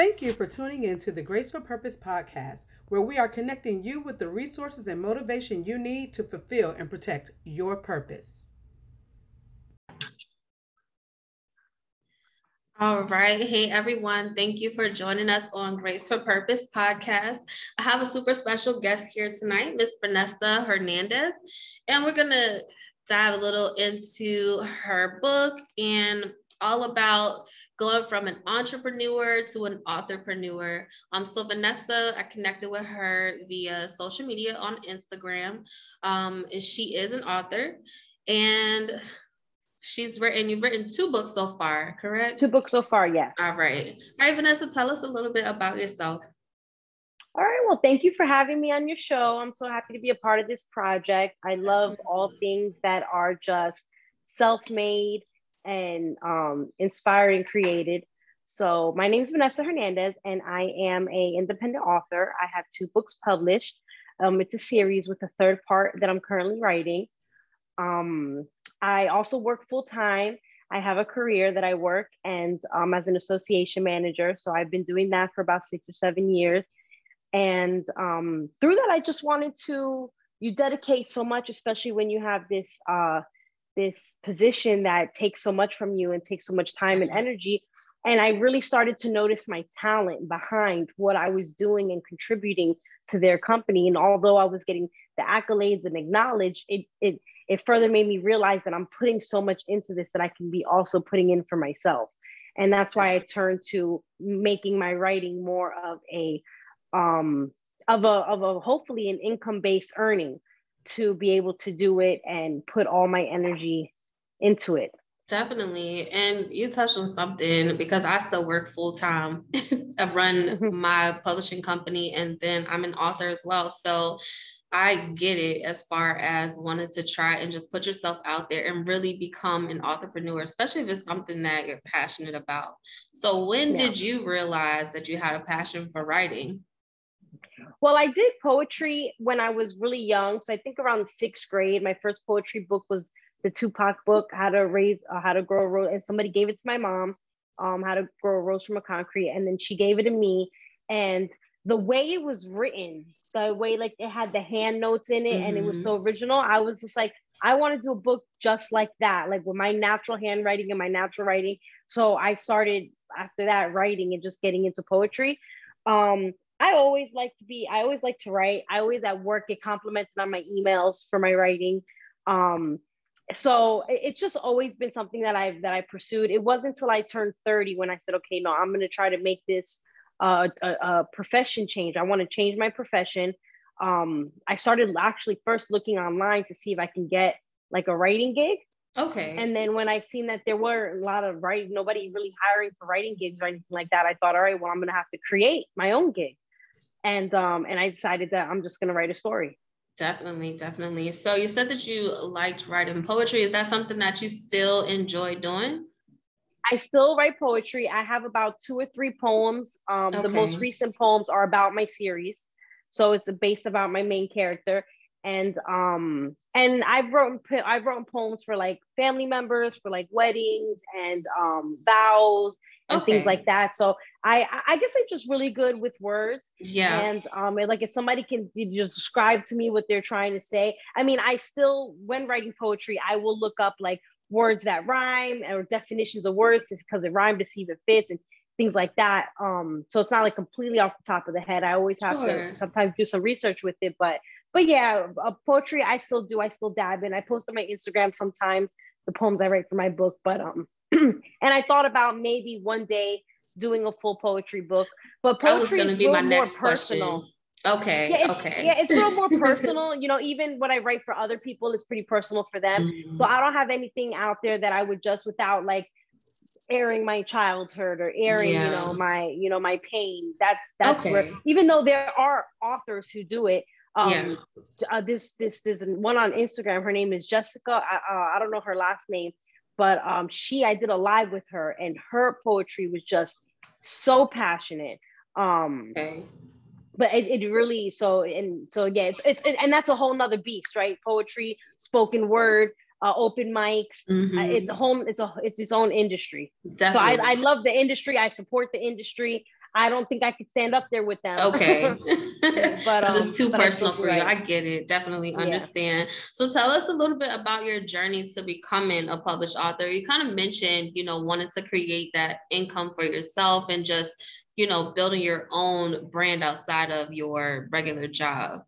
Thank you for tuning in to the Grace for Purpose podcast, where we are connecting you with the resources and motivation you need to fulfill and protect your purpose. All right. Hey, everyone. Thank you for joining us on Grace for Purpose podcast. I have a super special guest here tonight, Miss Vanessa Hernandez, and we're going to dive a little into her book and all about going from an entrepreneur to an authorpreneur. Um, so Vanessa, I connected with her via social media on Instagram. Um, and she is an author and she's written, you've written two books so far, correct? Two books so far, yes. All right. All right, Vanessa, tell us a little bit about yourself. All right. Well, thank you for having me on your show. I'm so happy to be a part of this project. I love all things that are just self made and um, inspired and created. So my name is Vanessa Hernandez, and I am a independent author. I have two books published. Um, it's a series with a third part that I'm currently writing. Um, I also work full time. I have a career that I work and um, as an association manager. So I've been doing that for about six or seven years. And um, through that, I just wanted to, you dedicate so much, especially when you have this uh, this position that takes so much from you and takes so much time and energy. And I really started to notice my talent behind what I was doing and contributing to their company. And although I was getting the accolades and acknowledged, it it it further made me realize that I'm putting so much into this that I can be also putting in for myself. And that's why I turned to making my writing more of a um of a of a hopefully an income-based earning to be able to do it and put all my energy into it. Definitely. And you touched on something because I still work full time. I run mm-hmm. my publishing company and then I'm an author as well. So I get it as far as wanting to try and just put yourself out there and really become an entrepreneur, especially if it's something that you're passionate about. So, when yeah. did you realize that you had a passion for writing? Well, I did poetry when I was really young. So I think around sixth grade, my first poetry book was the Tupac book, How to Raise, uh, How to Grow a Rose. And somebody gave it to my mom, um, How to Grow a Rose from a Concrete. And then she gave it to me. And the way it was written, the way like it had the hand notes in it mm-hmm. and it was mm-hmm. so original, I was just like, I want to do a book just like that, like with my natural handwriting and my natural writing. So I started after that writing and just getting into poetry. Um, I always like to be, I always like to write. I always at work get complimented on my emails for my writing. Um, so it's just always been something that I've that I pursued. It wasn't until I turned 30 when I said, okay, no, I'm gonna try to make this uh, a, a profession change. I want to change my profession. Um, I started actually first looking online to see if I can get like a writing gig. Okay. And then when I seen that there were a lot of writing, nobody really hiring for writing gigs or anything like that, I thought, all right, well, I'm gonna have to create my own gig and um and i decided that i'm just going to write a story. Definitely definitely. So you said that you liked writing poetry. Is that something that you still enjoy doing? I still write poetry. I have about two or three poems. Um okay. the most recent poems are about my series. So it's based about my main character. And um and I've written I've written poems for like family members for like weddings and um vows and okay. things like that. So I I guess I'm just really good with words. Yeah. And um and like if somebody can just describe to me what they're trying to say. I mean, I still when writing poetry, I will look up like words that rhyme or definitions of words because it rhymed to see if it fits and things like that. Um, so it's not like completely off the top of the head. I always have sure. to sometimes do some research with it, but but yeah, uh, poetry I still do. I still dab in. I post on my Instagram sometimes the poems I write for my book. But um, and I thought about maybe one day doing a full poetry book. But poetry is be my more personal. Question. Okay. Yeah, okay. Yeah, it's a little more personal. you know, even what I write for other people is pretty personal for them. Mm-hmm. So I don't have anything out there that I would just without like airing my childhood or airing, yeah. you know, my, you know, my pain. That's that's okay. where even though there are authors who do it, um, yeah. Uh, this this this one on Instagram. Her name is Jessica. I, uh, I don't know her last name, but um, she I did a live with her, and her poetry was just so passionate. Um, okay. But it, it really so and so yeah it's, it's it, and that's a whole nother beast right poetry spoken word uh, open mics. Mm-hmm. Uh, it's a home. It's a it's its own industry. Definitely. So I, I love the industry. I support the industry. I don't think I could stand up there with them. Okay. but um, it's too but personal for you. right. I get it. Definitely Yeah. understand. So tell us a little bit about your journey to becoming a published author. You kind of mentioned, you know, wanting to create that income for yourself and just, you know, building your own brand outside of your regular job.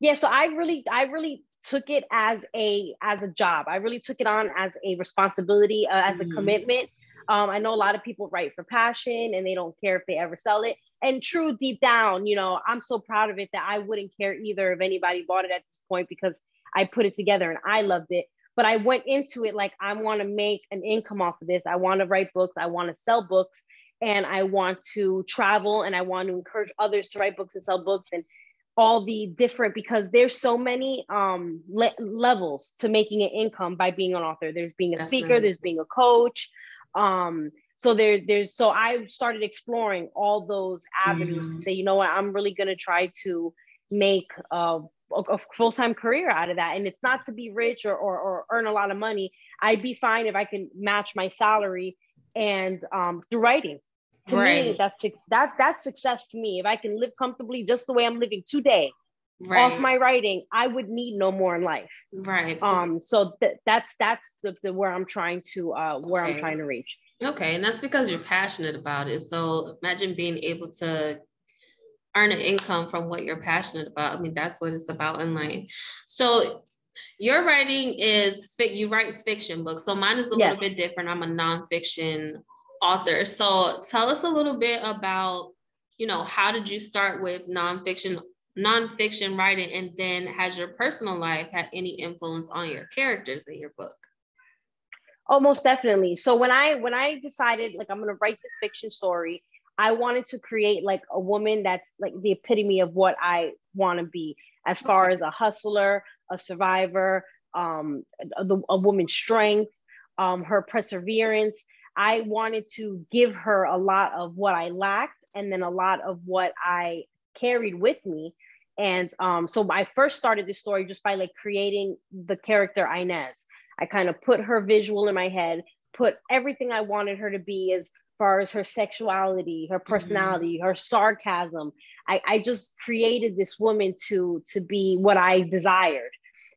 yeah so i really i really took it as a as a job i really took it on as a responsibility uh, as a commitment um, i know a lot of people write for passion and they don't care if they ever sell it. And true deep down you know i'm so proud of it that i wouldn't care either if anybody bought it at this point because i put it together and i loved it. But i went into it like i want to make an income off of this. I want to write books. I want to sell books. And i want to travel and i want to encourage others to write books and sell books and all the different because there's so many um le- levels to making an income by being an author. There's being a speaker there's being a coach um so there there's so i started exploring all those avenues to Mhm. say you know what i'm really going to try to make uh, a, a full-time career out of that and it's not to be rich or, or or earn a lot of money i'd be fine if i can match my salary and um through writing to me Right. that's that that's success to me if i can live comfortably just the way i'm living today Right. off my writing i would need no more in life right. um so th- that's that's the, the where i'm trying to uh where Okay. i'm trying to reach Okay, and that's because you're passionate about it. So imagine being able to earn an income from what you're passionate about. I mean, that's what it's about in life. So your writing is fic- you write fiction books. So mine is a Yes. little bit different. I'm a nonfiction author. So tell us a little bit about, you know, how did you start with nonfiction nonfiction writing, and then has your personal life had any influence on your characters in your book? Oh, most definitely. So when I when I decided like I'm gonna write this fiction story, I wanted to create like a woman that's like the epitome of what I want to be, as far Okay. as a hustler, a survivor, um, a, the- a woman's strength, um, her perseverance. I wanted to give her a lot of what I lacked, and then a lot of what I carried with me. And um, so I first started this story just by like creating the character Inez. I kind of put her visual in my head, put everything I wanted her to be as far as her sexuality, her personality, her sarcasm. I, I just created this woman to to be what I desired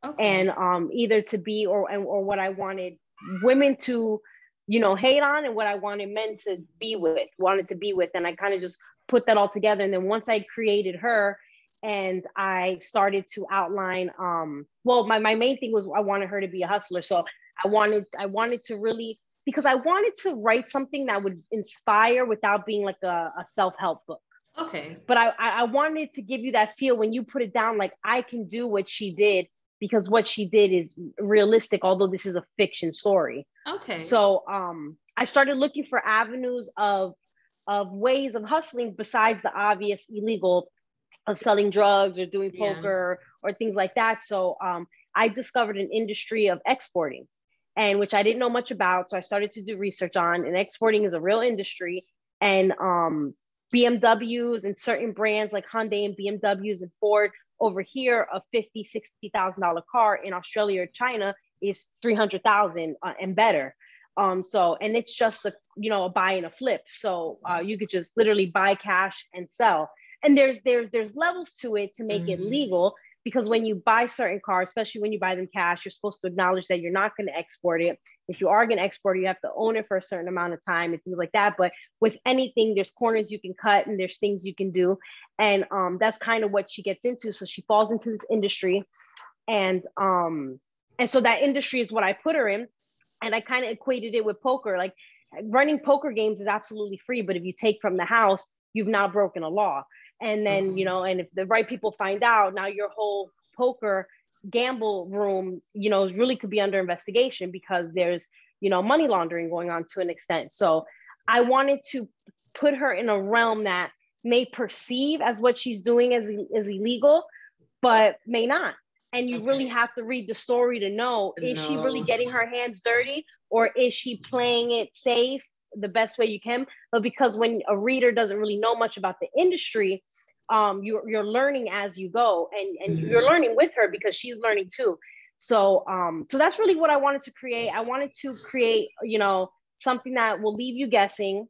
Okay. and um either to be or or what I wanted women to you know hate on and what I wanted men to be with wanted to be with and I kind of just put that all together and then once I created her and I started to outline um well my, my main thing was I wanted her to be a hustler so I wanted I wanted to really because I wanted to write something that would inspire without being like a, a self-help book okay. but I, I I wanted to give you that feel when you put it down, like I can do what she did because what she did is realistic, although this is a fiction story. Okay. So um, I started looking for avenues of of ways of hustling besides the obvious illegal of selling drugs or doing Yeah. poker or things like that. So um, I discovered an industry of exporting, and which I didn't know much about. So I started to do research on, and exporting is a real industry. And um, BMWs and certain brands like Hyundai and BMWs and Ford over here, a fifty, sixty thousand dollar car in Australia or China is three hundred thousand uh, and better. Um, so and it's just a you know a buy and a flip. So uh, you could just literally buy cash and sell. And there's there's there's levels to it to make it Mhm. legal because when you buy certain cars, especially when you buy them cash, you're supposed to acknowledge that you're not going to export it. If you are going to export it, you have to own it for a certain amount of time and things like that. But with anything, there's corners you can cut and there's things you can do. And um, that's kind of what she gets into. So she falls into this industry. And um, and so that industry is what I put her in. And I kind of equated it with poker. Like running poker games is absolutely free, but if you take from the house, you've now broken a law. And then, you Mhm. know, and if the right people find out, now your whole poker gamble room, you know, is really could be under investigation because there's, you know, money laundering going on to an extent. So I wanted to put her in a realm that may perceive as what she's doing as, is illegal, but may not. And you really have to read the story to know is she really getting her hands dirty or is she playing it safe the best way you can? But because when a reader doesn't really know much about the industry, um, you're, you're learning as you go and, and Mhm. you're learning with her because she's learning too. So, um, so that's really what I wanted to create. I wanted to create, you know, something that will leave you guessing,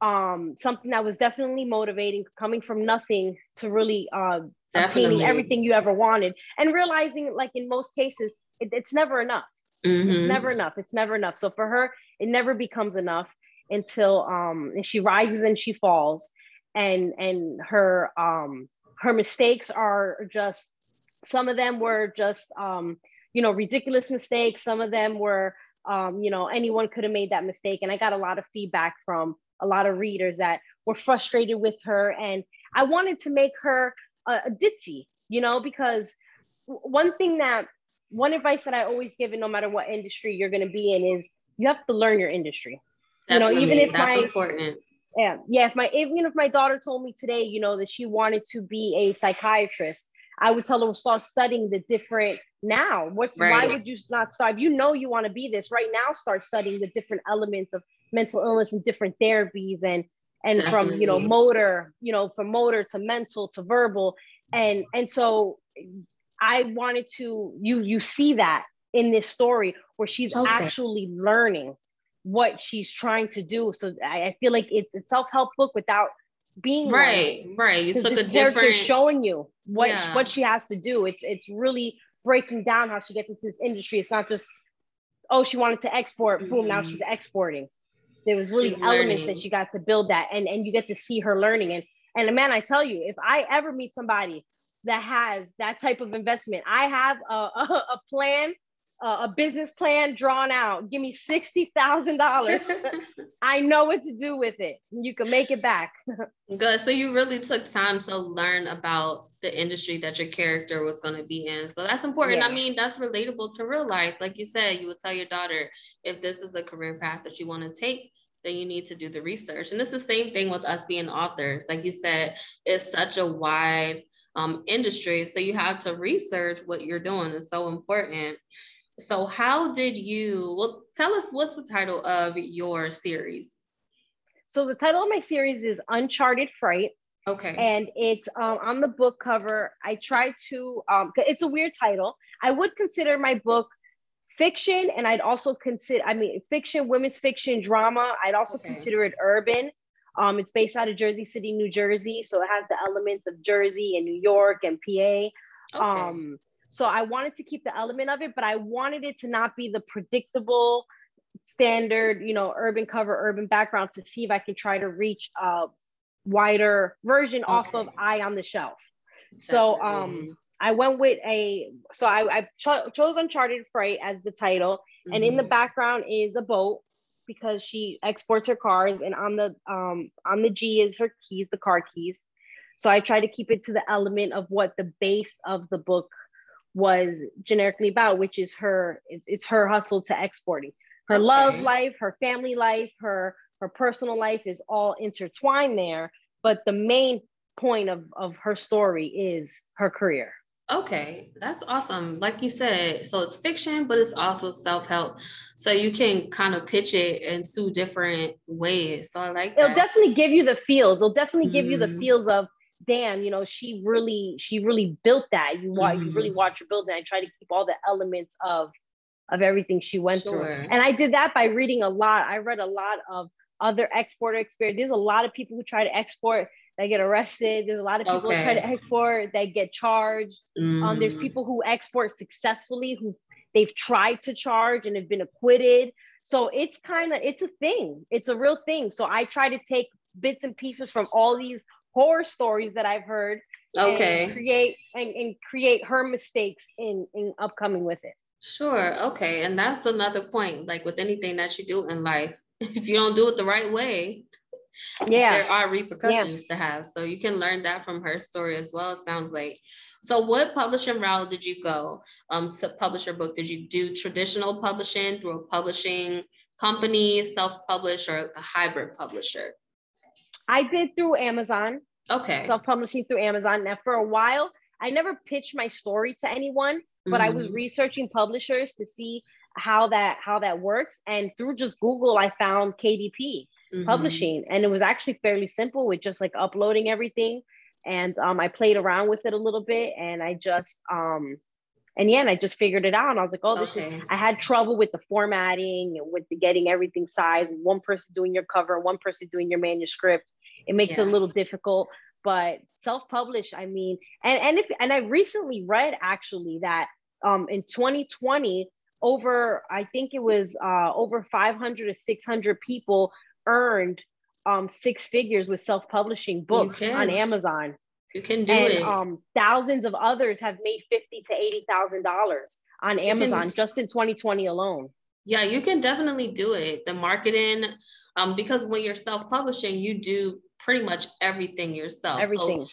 um, something that was definitely motivating, coming from nothing to really uh, obtaining everything you ever wanted, and realizing, like in most cases, it, it's never enough. Mm-hmm. It's never enough. It's never enough. So for her, it never becomes enough until um, and she rises and she falls, and and her um, her mistakes are just some of them were just um, you know ridiculous mistakes. Some of them were um, you know anyone could have made that mistake, and I got a lot of feedback from a lot of readers that were frustrated with her, and I wanted to make her a, a ditzy, you know, because one thing that one advice that I always give, and no matter what industry you're going to be in, is you have to learn your industry. Definitely. You know, even if that's my important. Yeah, yeah. If my even if my daughter told me today, you know, that she wanted to be a psychiatrist, I would tell her start studying the different now. What's right. why would you not start? If you know you want to be this right now, start studying the different elements of mental illness and different therapies and and Definitely. from you know motor, you know, from motor to mental to verbal. And and so I wanted to you you see that in this story where she's okay. actually learning what she's trying to do. So I, I feel like it's a self-help book without being right, right. You took a different showing you what yeah. what she has to do. It's it's really breaking down how she gets into this industry. It's not just oh she wanted to export, mm-hmm. boom, now mm-hmm. she's exporting. There was really she's elements learning. that she got to build that, and and you get to see her learning. And and a man, I tell you, if I ever meet somebody that has that type of investment. I have a, a, a plan, a business plan drawn out. Give me $60,000. I know what to do with it. You can make it back. Good. So you really took time to learn about the industry that your character was going to be in. So that's important. Yeah. I mean, that's relatable to real life. Like you said, you would tell your daughter if this is the career path that you want to take, then you need to do the research. And it's the same thing with us being authors. Like you said, it's such a wide um, industry. So you have to research what you're doing. It's so important. So how did you, well, tell us what's the title of your series? So the title of my series is Uncharted Freight. Okay. And it's um, on the book cover. I try to, um, it's a weird title. I would consider my book fiction and I'd also consider, I mean, fiction, women's fiction, drama. I'd also okay. consider it urban. Um, it's based out of Jersey City, New Jersey, so it has the elements of Jersey and New York and PA. Okay. Um, so I wanted to keep the element of it, but I wanted it to not be the predictable standard, you know, urban cover, urban background to see if I can try to reach a wider version okay. off of Eye on the Shelf. Definitely. So um, I went with a, so I, I cho- chose Uncharted Freight as the title, mm-hmm. and in the mm-hmm. background is a boat because she exports her cars and on the um on the G is her keys, the car keys. So I try to keep it to the element of what the base of the book was generically about, which is her it's, it's her hustle to exporting. Her okay. love life, her family life, her her personal life is all intertwined there, but the main point of of her story is her career. Okay, that's awesome. Like you said, so it's fiction, but it's also self help. So you can kind of pitch it in two different ways. So I like It'll definitely give you the feels. It'll definitely give mm. you the mm-hmm. feels of, damn, you know, she really, she really built that. You watch, mm. you really mm-hmm. watch her build. I try to keep all the elements of, of everything she went sure. through. And I did that by reading a lot. I read a lot of other exporter experience. There's a lot of people who try to export that get arrested. There's a lot of people okay. who try to export that get charged. Mm. Um, there's mm. people who export successfully who they've tried to charge and have been acquitted. So it's kind of it's a thing. It's a real thing. So I try to take bits and pieces from all these horror stories that I've heard. Okay. And create and, and create her mistakes in in upcoming with it. Sure. Okay. And that's another point. Like with anything that you do in life, if you don't do it the right way, yeah there are repercussions yeah. to have so you can learn that from her story as well it sounds like so what publishing route did you go um, to publish your book did you do traditional publishing through a publishing company self-publish or a hybrid publisher i did through amazon okay self-publishing through amazon now for a while i never pitched my story to anyone but mm-hmm. i was mm. researching publishers to see how that how that works and through just google i found kdp mm-hmm. publishing. And it was actually fairly simple with just like uploading everything. And um, I played around with it a little bit and I just um, and yeah, and I just figured it out. And I was like, oh, this okay. is, I had trouble with the formatting and with the getting everything sized, one person doing your cover, one person doing your manuscript. It makes yeah. it a little difficult, but self-published, I mean, and, and if, and I recently read actually that um, in 2020, over, I think it was uh, over 500 to 600 people earned um, six figures with self-publishing books on Amazon. You can do and, it. Um, thousands of others have made fifty to eighty thousand dollars on you Amazon can, just in 2020 alone. Yeah, you can definitely do it. The marketing, um, because when you're self-publishing, you do pretty much everything yourself. Everything.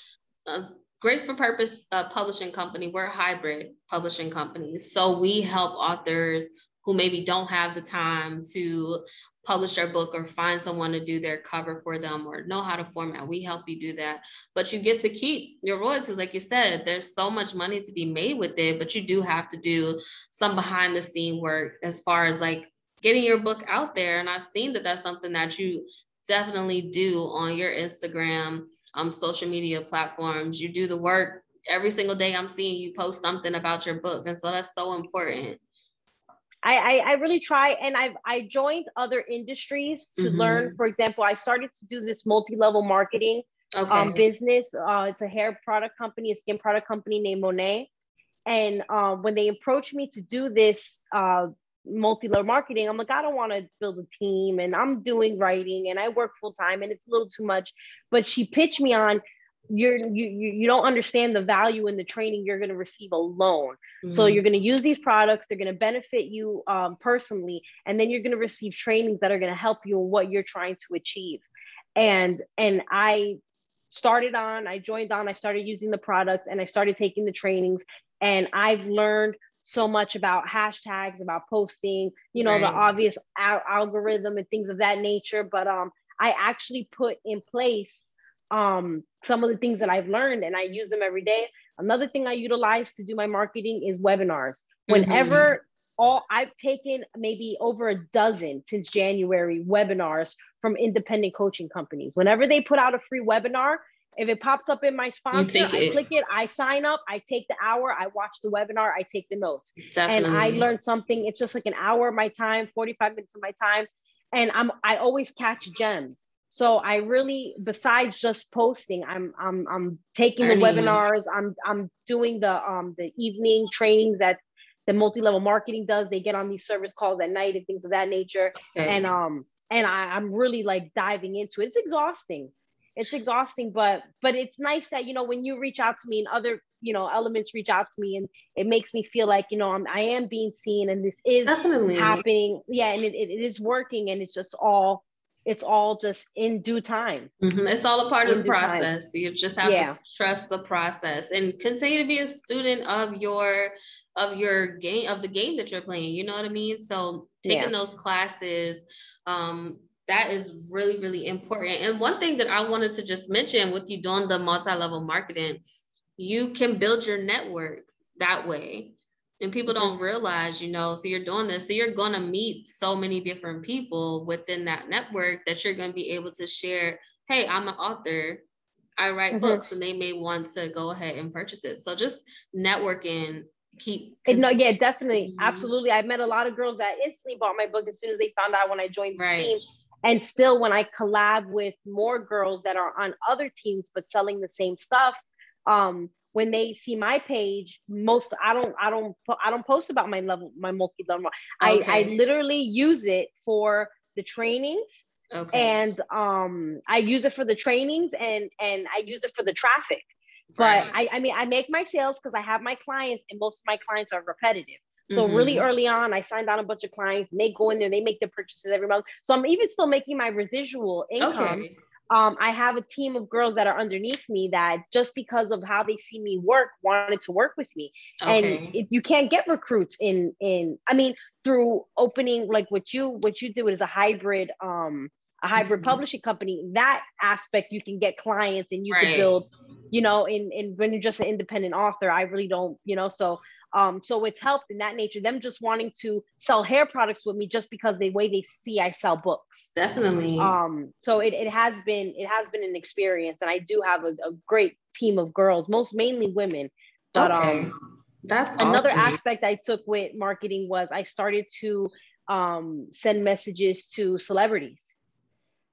So, uh, Grace for Purpose uh, Publishing Company, we're a hybrid publishing company. So we help authors who maybe don't have the time to publish their book or find someone to do their cover for them or know how to format. We help you do that. But you get to keep your royalties. Like you said, there's so much money to be made with it, but you do have to do some behind the scene work as far as like getting your book out there. And I've seen that that's something that you definitely do on your Instagram, um, social media platforms. You do the work every single day. I'm seeing you post something about your book. And so that's so important. I, I, I really try and I've I joined other industries to mm-hmm. learn. For example, I started to do this multi-level marketing um, okay. um, business. Uh, it's a hair product company, a skin product company named Monat. And uh, when they approached me to do this uh, multi-level marketing, I'm like, I don't want to build a team and I'm doing writing and I work full time and it's a little too much. But she pitched me on you're you you don't understand the value in the training you're going to receive alone mm-hmm. so you're going to use these products they're going to benefit you um, personally and then you're going to receive trainings that are going to help you in what you're trying to achieve and and i started on i joined on i started using the products and i started taking the trainings and i've learned so much about hashtags about posting you know right. the obvious al- algorithm and things of that nature but um i actually put in place um, some of the things that I've learned and I use them every day. Another thing I utilize to do my marketing is webinars. Whenever mm-hmm. all I've taken maybe over a dozen since January webinars from independent coaching companies. Whenever they put out a free webinar, if it pops up in my sponsor, I it. click it, I sign up, I take the hour, I watch the webinar, I take the notes. Definitely. And I learned something. It's just like an hour of my time, 45 minutes of my time. And I'm I always catch gems. So I really, besides just posting, I'm I'm I'm taking the webinars. I'm I'm doing the um the evening trainings that the multi-level marketing does. They get on these service calls at night and things of that nature. Okay. And um and I, I'm really like diving into it. It's exhausting. It's exhausting, but but it's nice that you know when you reach out to me and other you know elements reach out to me and it makes me feel like you know I'm I am being seen and this is Definitely. happening. Yeah, and it, it, it is working and it's just all it's all just in due time. Mm-hmm. It's all a part in of the process. Time. You just have yeah. to trust the process and continue to be a student of your of your game of the game that you're playing. You know what I mean? So taking yeah. those classes, um, that is really really important. And one thing that I wanted to just mention with you doing the multi-level marketing, you can build your network that way and people don't realize you know so you're doing this so you're going to meet so many different people within that network that you're going to be able to share hey i'm an author i write mm-hmm. books and they may want to go ahead and purchase it so just networking keep no yeah definitely mm-hmm. absolutely i met a lot of girls that instantly bought my book as soon as they found out when i joined the right. team and still when i collab with more girls that are on other teams but selling the same stuff um when they see my page, most I don't I don't I don't post about my level my multi level. Okay. I I literally use it for the trainings. Okay. And um I use it for the trainings and and I use it for the traffic. But right. I I mean I make my sales because I have my clients and most of my clients are repetitive. So mm-hmm. really early on, I signed on a bunch of clients and they go in there, they make their purchases every month. So I'm even still making my residual income. Okay um, I have a team of girls that are underneath me that just because of how they see me work wanted to work with me. Okay. And it, you can't get recruits in in I mean through opening like what you what you do is a hybrid um a hybrid mm-hmm. publishing company that aspect you can get clients and you right. can build you know in in when you're just an independent author I really don't you know so um, so it's helped in that nature, them just wanting to sell hair products with me just because the way they see I sell books. Definitely. Um, so it, it has been it has been an experience and I do have a, a great team of girls, most mainly women. But okay. um That's another awesome. aspect I took with marketing was I started to um, send messages to celebrities.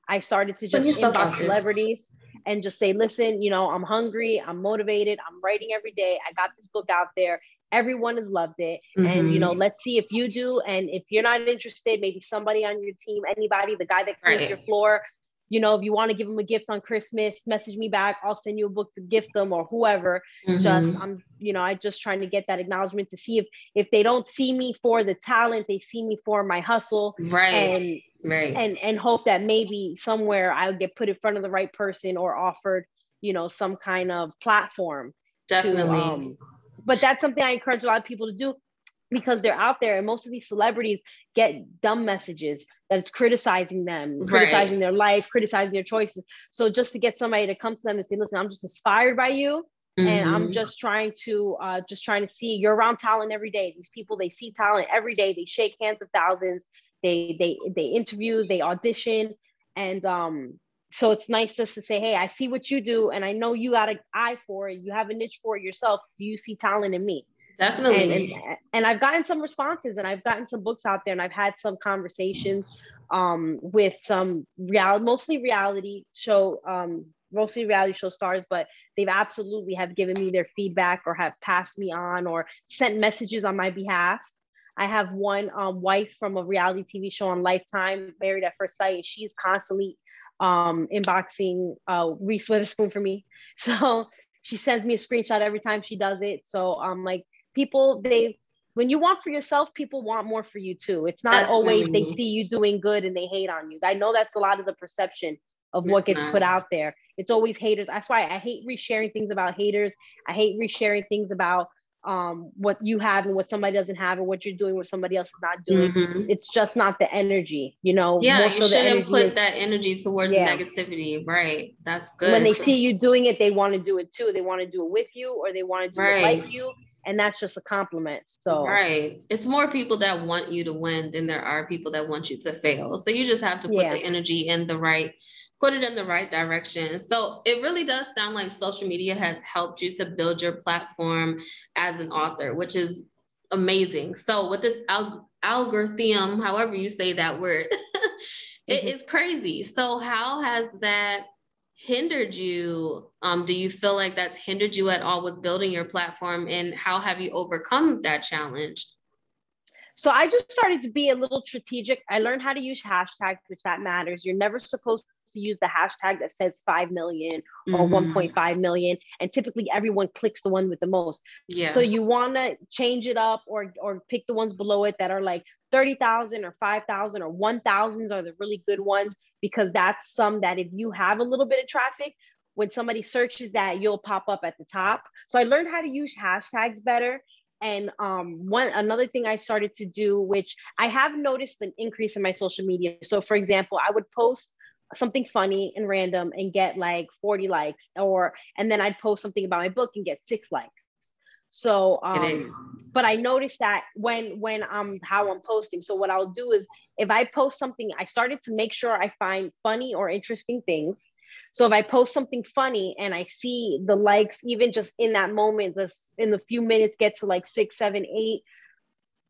I started to just inbox celebrities and just say, listen, you know, I'm hungry, I'm motivated, I'm writing every day. I got this book out there. Everyone has loved it. Mm-hmm. And, you know, mm-hmm. let's see if you do. And if you're not interested, maybe somebody on your team, anybody, the guy that cleans right. your floor, you know, if you want to give them a gift on Christmas, message me back. I'll send you a book to gift them or whoever. Mm-hmm. Just I'm, you know, I just trying to get that acknowledgement to see if if they don't see me for the talent, they see me for my hustle. Right. And right. and and hope that maybe somewhere I'll get put in front of the right person or offered, you know, some kind of platform. Definitely. To, um, but that's something I encourage a lot of people to do because they're out there and most of these celebrities get dumb messages that it's criticizing them right. criticizing their life criticizing their choices so just to get somebody to come to them and say listen i'm just inspired by you mm-hmm. and i'm mm-hmm. just trying to uh, just trying to see you're around talent every day these people they see talent every day they shake hands of thousands they they they interview they audition and um so it's nice just to say hey i see what you do and i know you got an eye for it you have a niche for it yourself do you see talent in me Definitely. And, and, and, I've gotten some responses and I've gotten some books out there and I've had some conversations um, with some real, mostly reality show, um, mostly reality show stars, but they've absolutely have given me their feedback or have passed me on or sent messages on my behalf. I have one um, wife from a reality TV show on Lifetime, Married at First Sight. And she's constantly um, inboxing uh, Reese Witherspoon for me. So she sends me a screenshot every time she does it. So I'm like, people they when you want for yourself, people want more for you too. It's not Definitely. always they see you doing good and they hate on you. I know that's a lot of the perception of what gets put out there. It's always haters. That's why I hate resharing things about haters. I hate resharing things about um, what you have and what somebody doesn't have and what you're doing what somebody else is not doing. Mm-hmm. It's just not the energy, you know. Yeah, you so shouldn't put is, that energy towards yeah. negativity. Right. That's good. When they see you doing it, they want to do it too. They want to do it with you or they want to do right. it like you and that's just a compliment so right it's more people that want you to win than there are people that want you to fail so you just have to put yeah. the energy in the right put it in the right direction so it really does sound like social media has helped you to build your platform as an author which is amazing so with this al- algorithm however you say that word it mm-hmm. is crazy so how has that hindered you? Um, do you feel like that's hindered you at all with building your platform? And how have you overcome that challenge? So I just started to be a little strategic. I learned how to use hashtags, which that matters. You're never supposed to use the hashtag that says 5 million or mm-hmm. 1.5 million. And typically everyone clicks the one with the most. Yeah. So you want to change it up or, or pick the ones below it that are like 30,000 or 5,000 or 1,000s are the really good ones because that's some that if you have a little bit of traffic, when somebody searches that, you'll pop up at the top. So I learned how to use hashtags better and um, one another thing I started to do, which I have noticed an increase in my social media. So, for example, I would post something funny and random and get like 40 likes, or and then I'd post something about my book and get six likes. So, um, but I noticed that when when I'm how I'm posting. So what I'll do is if I post something, I started to make sure I find funny or interesting things so if I post something funny and I see the likes, even just in that moment, this in the few minutes get to like six, seven, eight,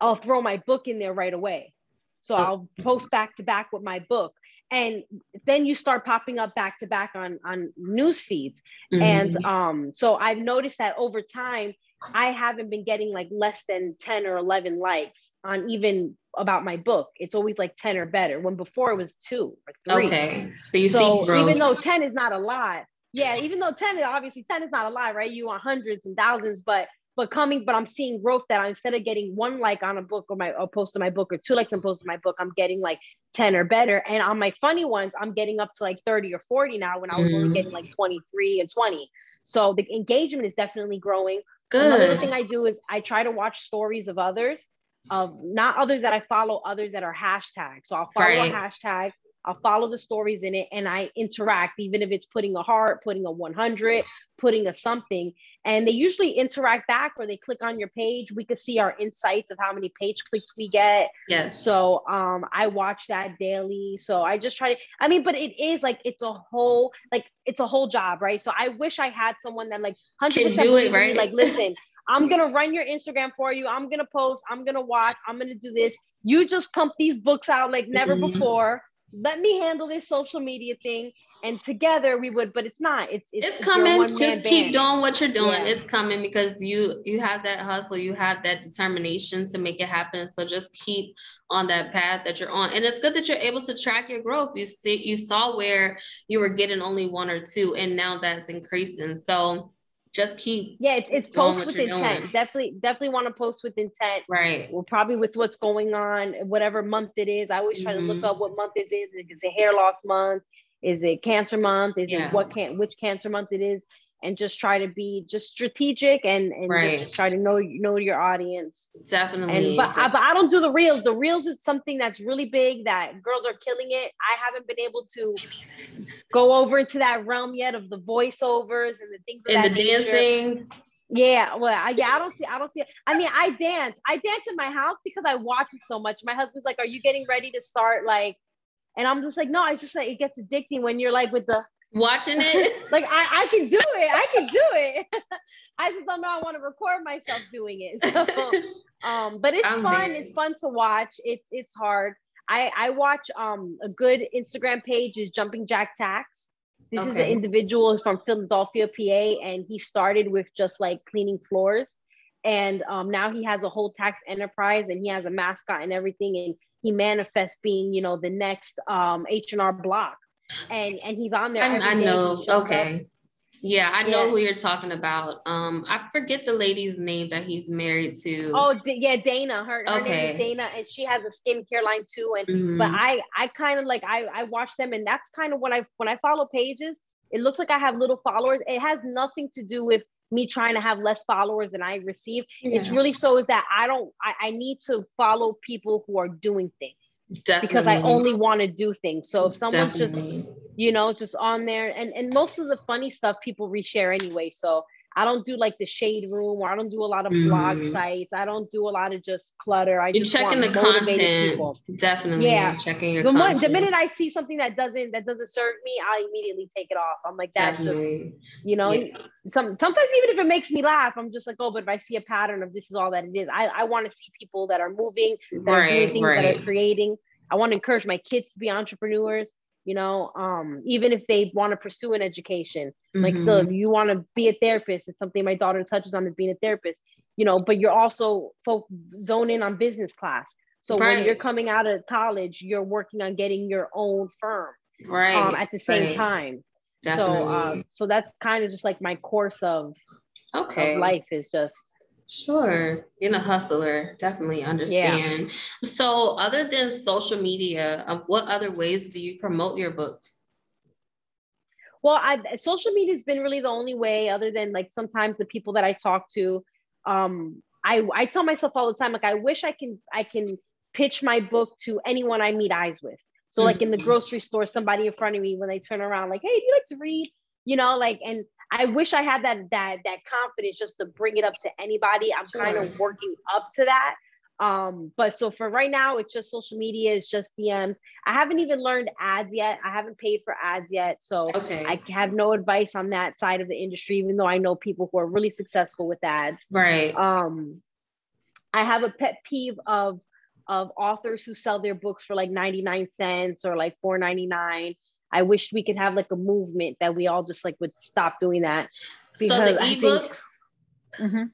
I'll throw my book in there right away. So. I'll post back to back with my book. And then you start popping up back to back on on news feeds. Mm-hmm. And um, so I've noticed that over time, I haven't been getting like less than 10 or 11 likes on even about my book. It's always like 10 or better when before it was two or three. Okay. So you so even though 10 is not a lot, yeah, even though 10 is obviously 10 is not a lot, right? You want hundreds and thousands, but but coming, but I'm seeing growth that I, instead of getting one like on a book or my or post to my book or two likes and post to my book, I'm getting like 10 or better. And on my funny ones, I'm getting up to like 30 or 40 now when I was mm. only getting like 23 and 20. So the engagement is definitely growing. Good. Another thing I do is I try to watch stories of others, of not others that I follow, others that are hashtags. So I'll follow right. a hashtag, I'll follow the stories in it and I interact, even if it's putting a heart, putting a 100, putting a something. And they usually interact back or they click on your page. We could see our insights of how many page clicks we get. Yes. So um, I watch that daily. So I just try to, I mean, but it is like, it's a whole, like, it's a whole job, right? So I wish I had someone that like 100% Can do it, right? like, listen, I'm gonna run your Instagram for you. I'm gonna post. I'm gonna watch. I'm gonna do this. You just pump these books out like never Mhm. before. Let me handle this social media thing, and together we would. But it's not. It's it's, it's coming. Just keep band. doing what you're doing. Yeah. It's coming because you you have that hustle, you have that determination to make it happen. So just keep on that path that you're on. And it's good that you're able to track your growth. You see, you saw where you were getting only one or two, and now that's increasing. So just keep Yeah, it's it's post with intent. doing. Definitely, definitely want to post with intent. right. Well, probably with what's going on, whatever month it is. I always try to Mhm. look up what month is it. Is it hair loss month? Is it cancer month? Is Yeah. it what can which cancer month it is? And just try to be just strategic and and Right. just try to know know your audience. Definitely. And but I, but I don't do the reels. The reels is something that's really big that girls are killing it. I haven't been able to go over into that realm yet of the voiceovers and the things and the nature. dancing. Yeah, well, I, yeah, I don't see, I don't see. I mean, I dance, I dance in my house because I watch it so much. My husband's like, "Are you getting ready to start?" Like, and I'm just like, "No, it's just like it gets addicting when you're like with the Watching it. like I, I can do it, I can do it. I just don't know. I want to record myself doing it. So, um, but it's I'm fun. there. It's fun to watch. It's it's hard. I I watch um a good Instagram page is Jumping Jack Tax. This is an individual from Philadelphia, PA, and he started with just like cleaning floors, and um, now he has a whole tax enterprise, and he has a mascot and everything, and he manifests being, you know, the next um H and R Block, and and he's on there. I, I know. shows up. Okay. Yeah, I know Yeah. who you're talking about. Um, I forget the lady's name that he's married to. Oh D- yeah, Dana. Her, her name is Dana, and she has a skincare line too. And Mhm. but I I kind of like I I watch them, and that's kind of when I when I follow pages. It looks like I have little followers. It has nothing to do with me trying to have less followers than I receive. It's really so is that I don't I, I need to follow people who are doing things Definitely. because I only want to do things. So if someone's just you know just on there and and most of the funny stuff people reshare anyway so i don't do like the shade room or i don't do a lot of blog Mhm. sites i don't do a lot of just clutter i You're just checking the content. people. Definitely. Yeah. Checking your the, content. the minute i see something that doesn't that doesn't serve me i immediately take it off i'm like that's just Definitely. you know Yeah. some sometimes even if it makes me laugh i'm just like oh but if i see a pattern of this is all that it is i, I want to see people that are moving that are doing Right. things that are creating. I want to encourage my kids to be entrepreneurs, you know, um, even if they want to pursue an education. Like still, if you want to be a therapist, it's something my daughter touches on is being a therapist, you know, but you're also folk zone in on business class. So when you're coming out of college, you're working on getting your own firm right. um, at the same right. time. Definitely. So um, so that's kind of just like my course of, okay. of life is just Sure. Being a hustler, definitely understand. So, other than social media, uh, what other ways do you promote your books? Well, I, social media has been really the only way, other than like sometimes the people that I talk to. Um, I I tell myself all the time, like I wish I can I can pitch my book to anyone I meet eyes with. So like in the Mhm. grocery store, somebody in front of me when they turn around, like, hey, do you like to read? You know, like, and I wish I had that that that confidence just to bring it up to anybody. I'm kind of working up to that. Um, but so for right now, it's just social media, it's just DMs. I haven't even learned ads yet. I haven't paid for ads yet. So Okay. I have no advice on that side of the industry, even though I know people who are really successful with ads. right. Um, I have a pet peeve of of authors who sell their books for like 99 cents or like 4.99. I wish we could have like a movement that we all just like would stop doing that. so the think- ebooks, the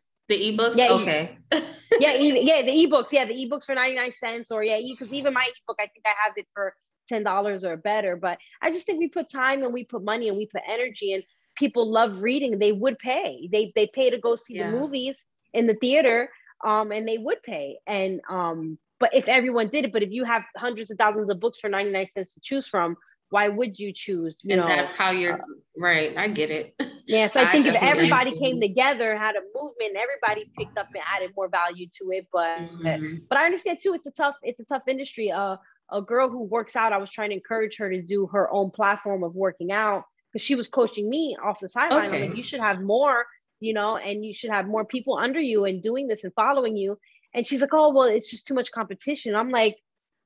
ebooks. Yeah, okay. yeah, even, yeah, the ebooks, yeah, the ebooks for 99 cents, or yeah, because even my ebook, I think I have it for $10 or better. But I just think we put time and we put money and we put energy and people love reading. They would pay. They they pay to go see Yeah. the movies in the theater, um, and they would pay. And um, but if everyone did it, but if you have hundreds of thousands of books for 99 cents to choose from, why would you choose? You and know, that's how you're right. I get it. yeah, so I I think if everybody understand. came together, had a movement, everybody picked up and added more value to it. But Mhm. but I understand too. It's a tough, it's a tough industry. Uh, a girl who works out, I was trying to encourage her to do her own platform of working out because she was coaching me off the sideline. Okay. Like, you should have more, you know, and you should have more people under you and doing this and following you. And she's like, oh, well, it's just too much competition. I'm like,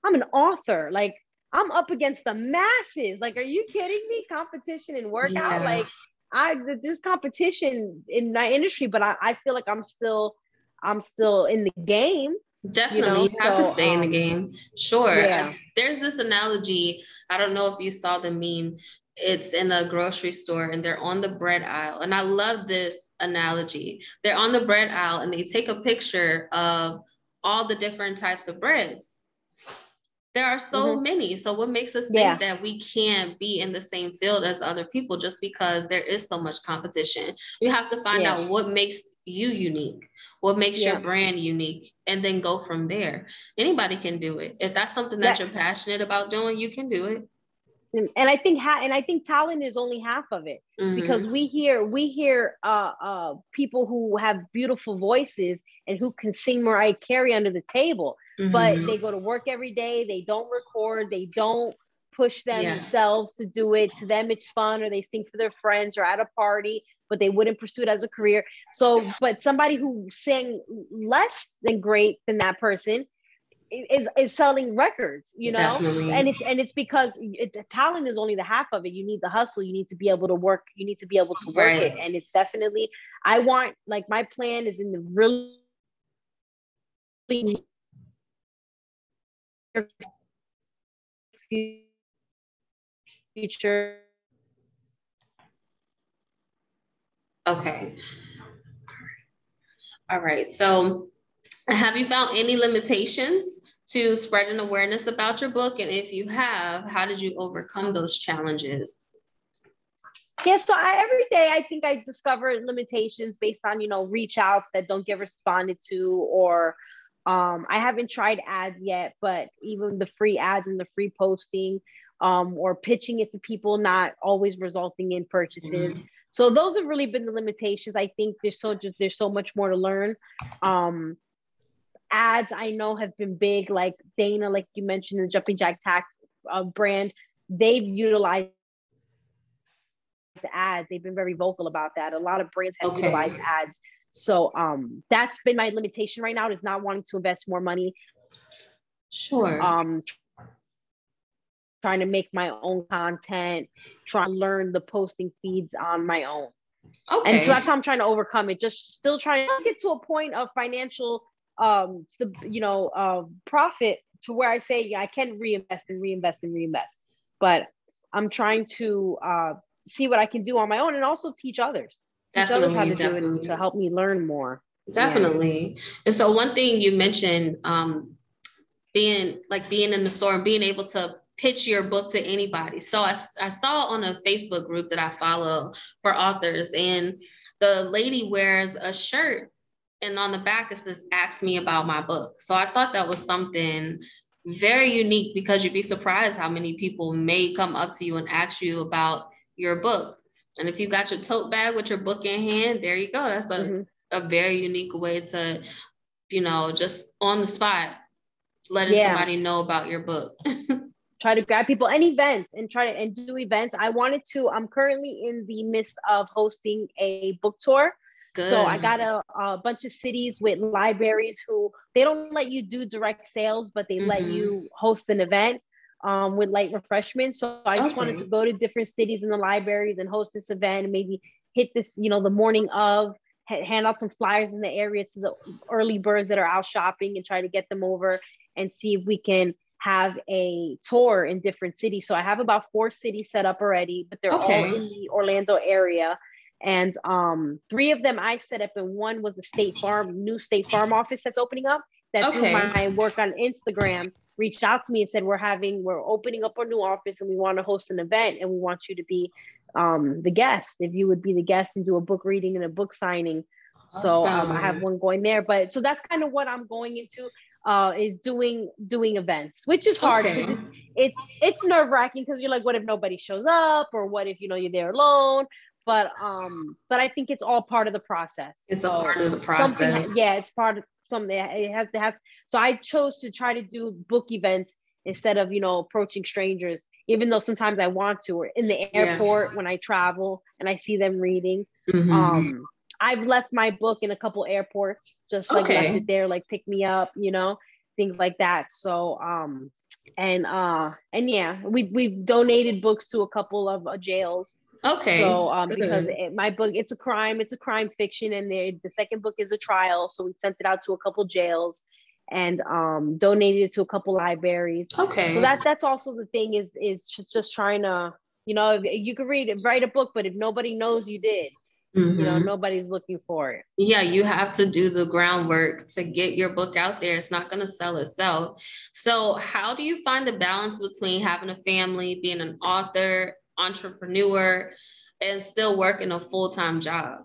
I'm an author. Like, I'm up against the masses. Like, are you kidding me? Competition and workout. Yeah. Like, I there's competition in my industry, but I, I feel like I'm still I'm still in the game. Definitely, you, know? you have so, to stay um, in the um, game. Sure. Yeah. there's this analogy. I don't know if you saw the meme. It's in a grocery store and they're on the bread aisle. And I love this analogy. They're on the bread aisle and they take a picture of all the different types of breads. There are so mm-hmm. many. So what makes us think yeah. that we can't be in the same field as other people just because there is so much competition? You have to find yeah. out what makes you unique, what makes yeah. your brand unique, and then go from there. Anybody can do it. If that's something that you're passionate about doing, you can do it and I think ha- and I think talent is only half of it mm-hmm. because we hear we hear uh, uh, people who have beautiful voices and who can sing Mariah Carey under the table, mm-hmm. but they go to work every day. They don't record. They don't push themselves yes. to do it. To them, it's fun, or they sing for their friends or at a party, but they wouldn't pursue it as a career. So, but somebody who sang less than great than that person is is selling records you know Definitely. and it's and it's because it, talent is only the half of it you need the hustle you need to be able to work you need to be able to work right. it and it's definitely i want like my plan is in the really future okay all right so have you found any limitations to spreading awareness about your book? And if you have, how did you overcome those challenges? Yeah, so I, every day I think I discover limitations based on, you know, reach outs that don't get responded to, or um, I haven't tried ads yet, but even the free ads and the free posting um, or pitching it to people, not always resulting in purchases. Mm-hmm. So those have really been the limitations. I think there's so just there's so much more to learn. Um, ads I know have been big, like Dana, like you mentioned, the Jumping Jack Tax uh, brand, they've utilized ads. They've been very vocal about that. A lot of brands have okay. utilized ads. So um, that's been my limitation right now is not wanting to invest more money. Sure. Um, trying to make my own content, trying to learn the posting feeds on my own. Okay. And so that's how I'm trying to overcome it. Just still trying to get to a point of financial um you know uh, profit to where I say yeah, I can reinvest and reinvest and reinvest. But I'm trying to uh, see what I can do on my own and also teach others. Definitely, how to definitely. do it to help me learn more. Definitely. Yeah. And so one thing you mentioned, um, being like being in the store and being able to pitch your book to anybody. So I, I saw on a Facebook group that I follow for authors, and the lady wears a shirt and on the back it says ask me about my book so i thought that was something very unique because you'd be surprised how many people may come up to you and ask you about your book and if you got your tote bag with your book in hand there you go that's a, mm-hmm. a very unique way to you know just on the spot letting yeah. somebody know about your book try to grab people and events and try to and do events i wanted to i'm currently in the midst of hosting a book tour Good. So I got a, a, bunch of cities with libraries who they don't let you do direct sales, but they mm-hmm. let you host an event um, with light refreshments. So I just okay. wanted to go to different cities in the libraries and host this event and maybe hit this, you know, the morning of, hand out some flyers in the area to the early birds that are out shopping and try to get them over and see if we can have a tour in different cities. So I have about four cities set up already, but they're okay. all in the Orlando area and um, three of them I set up, and one was the State Farm new State Farm office that's opening up. That's okay. through my work on Instagram reached out to me and said, "We're having we're opening up our new office, and we want to host an event, and we want you to be um, the guest. If you would be the guest and do a book reading and a book signing." Awesome. So um, I have one going there, but so that's kind of what I'm going into. Uh, is doing doing events, which is hard. It's it's, it's nerve wracking because you're like, what if nobody shows up, or what if you know you're there alone? but um but i think it's all part of the process it's so a part of the process yeah it's part of something it has to have so i chose to try to do book events instead of you know approaching strangers even though sometimes i want to or in the airport yeah. when i travel and i see them reading mm-hmm. um i've left my book in a couple airports just like okay. left it there like pick me up you know things like that so um and uh and yeah we we've donated books to a couple of uh, jails okay so um because it, my book it's a crime it's a crime fiction and the second book is a trial so we sent it out to a couple jails and um, donated it to a couple libraries. Okay. So that that's also the thing is is just trying to you know you could read it, write a book, but if nobody knows you did, mm-hmm. you know mm-hmm. nobody's looking for it. Yeah, you have to do the groundwork to get your book out there. It's not going to sell itself. So how do you find the balance between having a family, being an author, entrepreneur, and still working a full time job?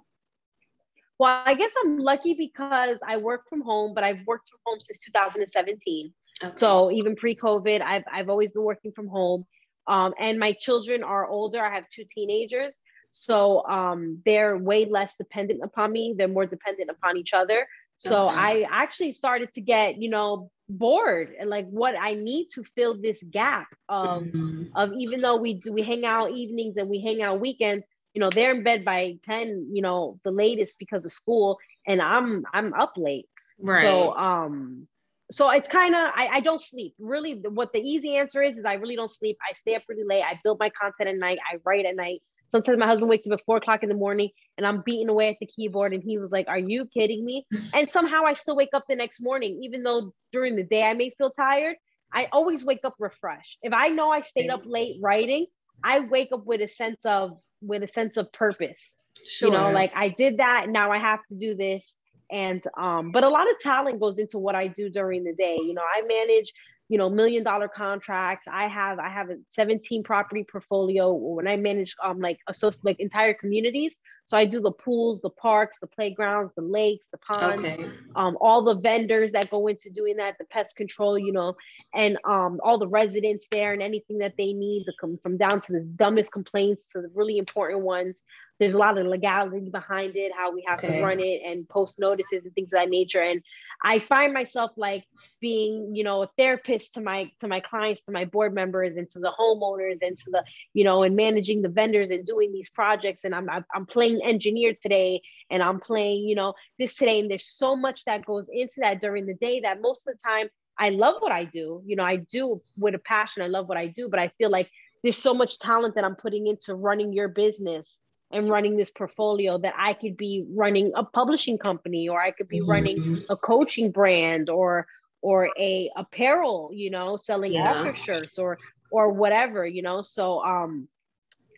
Well, I guess I'm lucky because I work from home, but I've worked from home since 2017. Okay. So even pre-COVID, I've I've always been working from home. Um, and my children are older. I have two teenagers, so um, they're way less dependent upon me. They're more dependent upon each other. So I actually started to get, you know, bored and like what I need to fill this gap of mm-hmm. of even though we do we hang out evenings and we hang out weekends, you know they're in bed by 10 you know the latest because of school and i'm i'm up late. Right. so um so it's kind of I, I don't sleep. Really what the easy answer is is i really don't sleep. I stay up really late. I build my content at night. I write at night sometimes my husband wakes up at four o'clock in the morning and i'm beating away at the keyboard and he was like are you kidding me and somehow i still wake up the next morning even though during the day i may feel tired i always wake up refreshed if i know i stayed up late writing i wake up with a sense of with a sense of purpose. Sure. You know, like I did that, now I have to do this. And um, but a lot of talent goes into what I do during the day. You know, I manage you know million dollar contracts. I have i have a 17 property portfolio when i manage um like associate like entire communities. So i do the pools the parks the playgrounds the lakes the ponds okay. um all the vendors that go into doing that the pest control you know and um all the residents there and anything that they need to come from down to the dumbest complaints to the really important ones there's a lot of legality behind it how we have to run it and post notices and things of that nature. And i find myself like being you know a therapist to my to my clients to my board members and to the homeowners and to the you know and managing the vendors and doing these projects. And i'm i'm playing engineer today and i'm playing you know this today. And there's so much that goes into that during the day that most of the time i love what i do. You know i do with a passion i love what i do but i feel like there's so much talent that i'm putting into running your business and running this portfolio that I could be running a publishing company or I could be mm-hmm. running a coaching brand or or a apparel, you know, selling yeah. author shirts or or whatever, you know. So um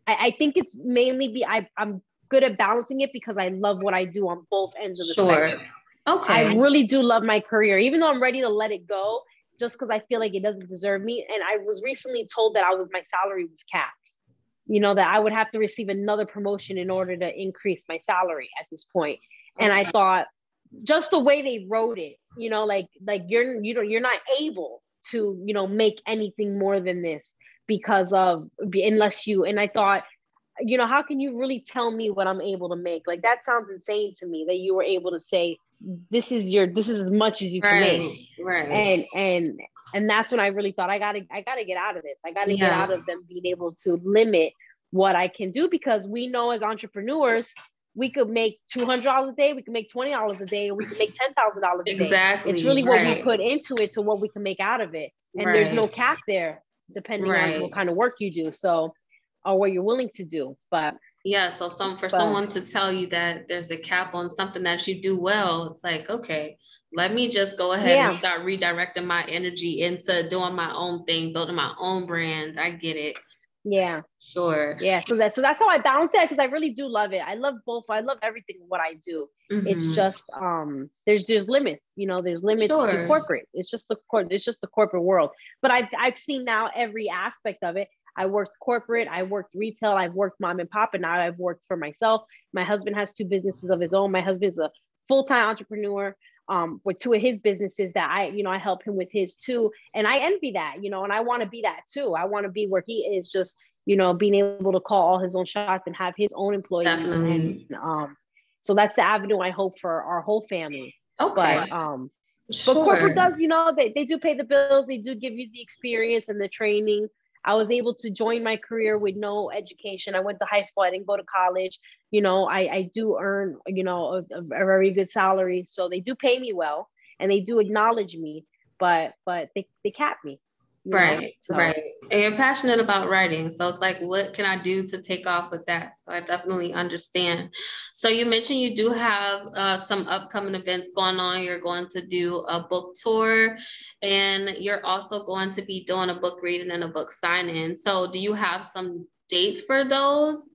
I, I think it's mainly be I, I'm good at balancing it because I love what I do on both ends of the sure. spectrum. Okay. I really do love my career, even though I'm ready to let it go, just because I feel like it doesn't deserve me. And I was recently told that I was my salary was capped. You know, that I would have to receive another promotion in order to increase my salary at this. And I thought, just the way they wrote it, you know, like like you're you know you're not able to you know make anything more than this because of unless you and I thought you know how can you really tell me what I'm able to make? Like that sounds insane to me that you were able to say this is your this is as much as you can right, make right. And and and that's when I really thought I gotta I gotta get out of this I gotta yeah. get out of them being able to limit what I can do because we know as entrepreneurs we could make two hundred dollars a day, we could make twenty dollars a day, or we could make ten thousand dollars a day. Exactly. It's really right. what we put into it to what we can make out of it, and right. there's no cap there, depending right. on what kind of work you do. So, or what you're willing to do. But yeah, so some for but, someone to tell you that there's a cap on something that you do well, it's like okay, let me just go ahead yeah. and start redirecting my energy into doing my own thing, building my own brand. I get it. Yeah. Sure. Yeah. So that so that's how I balance it because I really do love it. I love both. I love everything what I do. Mm-hmm. It's just um there's there's limits, you know, there's limits sure. to corporate. It's just the court, it's just the corporate world. But I've I've seen now every aspect of it. I worked corporate, I worked retail, I've worked mom and pop, and now I've worked for myself. My husband has two businesses of his own. My husband's a full-time entrepreneur um, with two of his businesses that I, you know, I help him with his too. And I envy that, you know, and I want to be that too. I want to be where he is just, you know, being able to call all his own shots and have his own employees. Definitely. And um, so that's the avenue I hope for our whole family. Okay. But um, Sure. But corporate does, you know, they, they do pay the bills, they do give you the experience and the training. I was able to join my career with no education. I went to high school, I didn't go to college. You know, I, I do earn, you know, a, a very good salary. So they do pay me well and they do acknowledge me, but but they, they cap me. Right, so. right. And you're passionate about writing. So it's like, what can I do to take off with that? So I definitely understand. So you mentioned you do have uh, some upcoming events going on. You're going to do a book tour and you're also going to be doing a book reading and a book signing. So do you have some dates for those?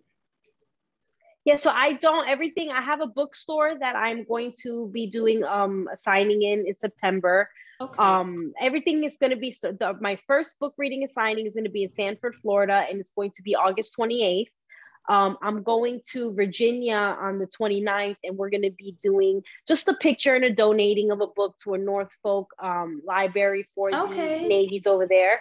Yeah, so I don't everything. I have a bookstore that I'm going to be doing um signing in in September. Okay. Um, everything is going to be so the, my first book reading and signing is going to be in Sanford, Florida, and it's going to be August 28th. Um, I'm going to Virginia on the 29th, and we're going to be doing just a picture and a donating of a book to a Norfolk um, library for okay. the Navies over there.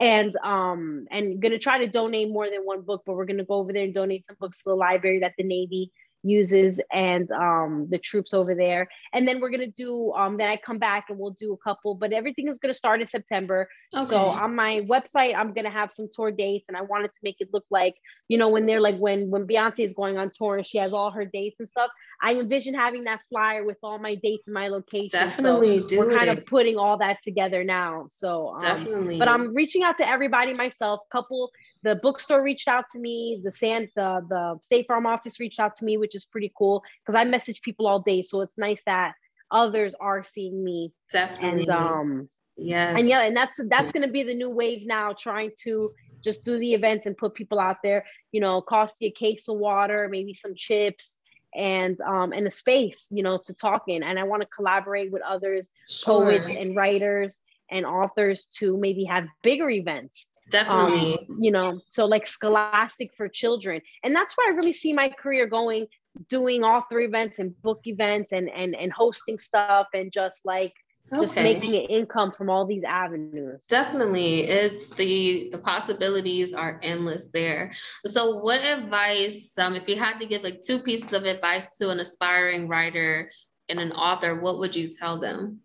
And um, and gonna try to donate more than one book, but we're gonna go over there and donate some books to the library that the Navy uses and um, the troops over there. And then we're gonna do um, then I come back and we'll do a couple, but everything is gonna start in September. Okay. So on my website, I'm gonna have some tour dates, and I wanted to make it look like you know when they're like when when Beyonce is going on tour and she has all her dates and stuff. I envision having that flyer with all my dates and my locations. Definitely, so we're kind of putting all that together now. So um, definitely, but I'm reaching out to everybody myself. Couple the bookstore reached out to me the sand the the state farm office reached out to me which is pretty cool because i message people all day. So it's nice that others are seeing me. Definitely. And um yeah and yeah and that's that's going to be the new wave now trying to just do the events and put people out there you know cost you a case of water maybe some chips and um and a space you know to talk in. And i want to collaborate with others sure. poets and writers and authors to maybe have bigger events Definitely. Um, you know, so like scholastic for children. And that's where I really see my career going, doing author events and book events and and and hosting stuff and just like okay. just making an income from all these avenues. Definitely. It's the the possibilities are endless there. So what advice, um, if you had to give like two pieces of advice to an aspiring writer and an author, what would you tell them?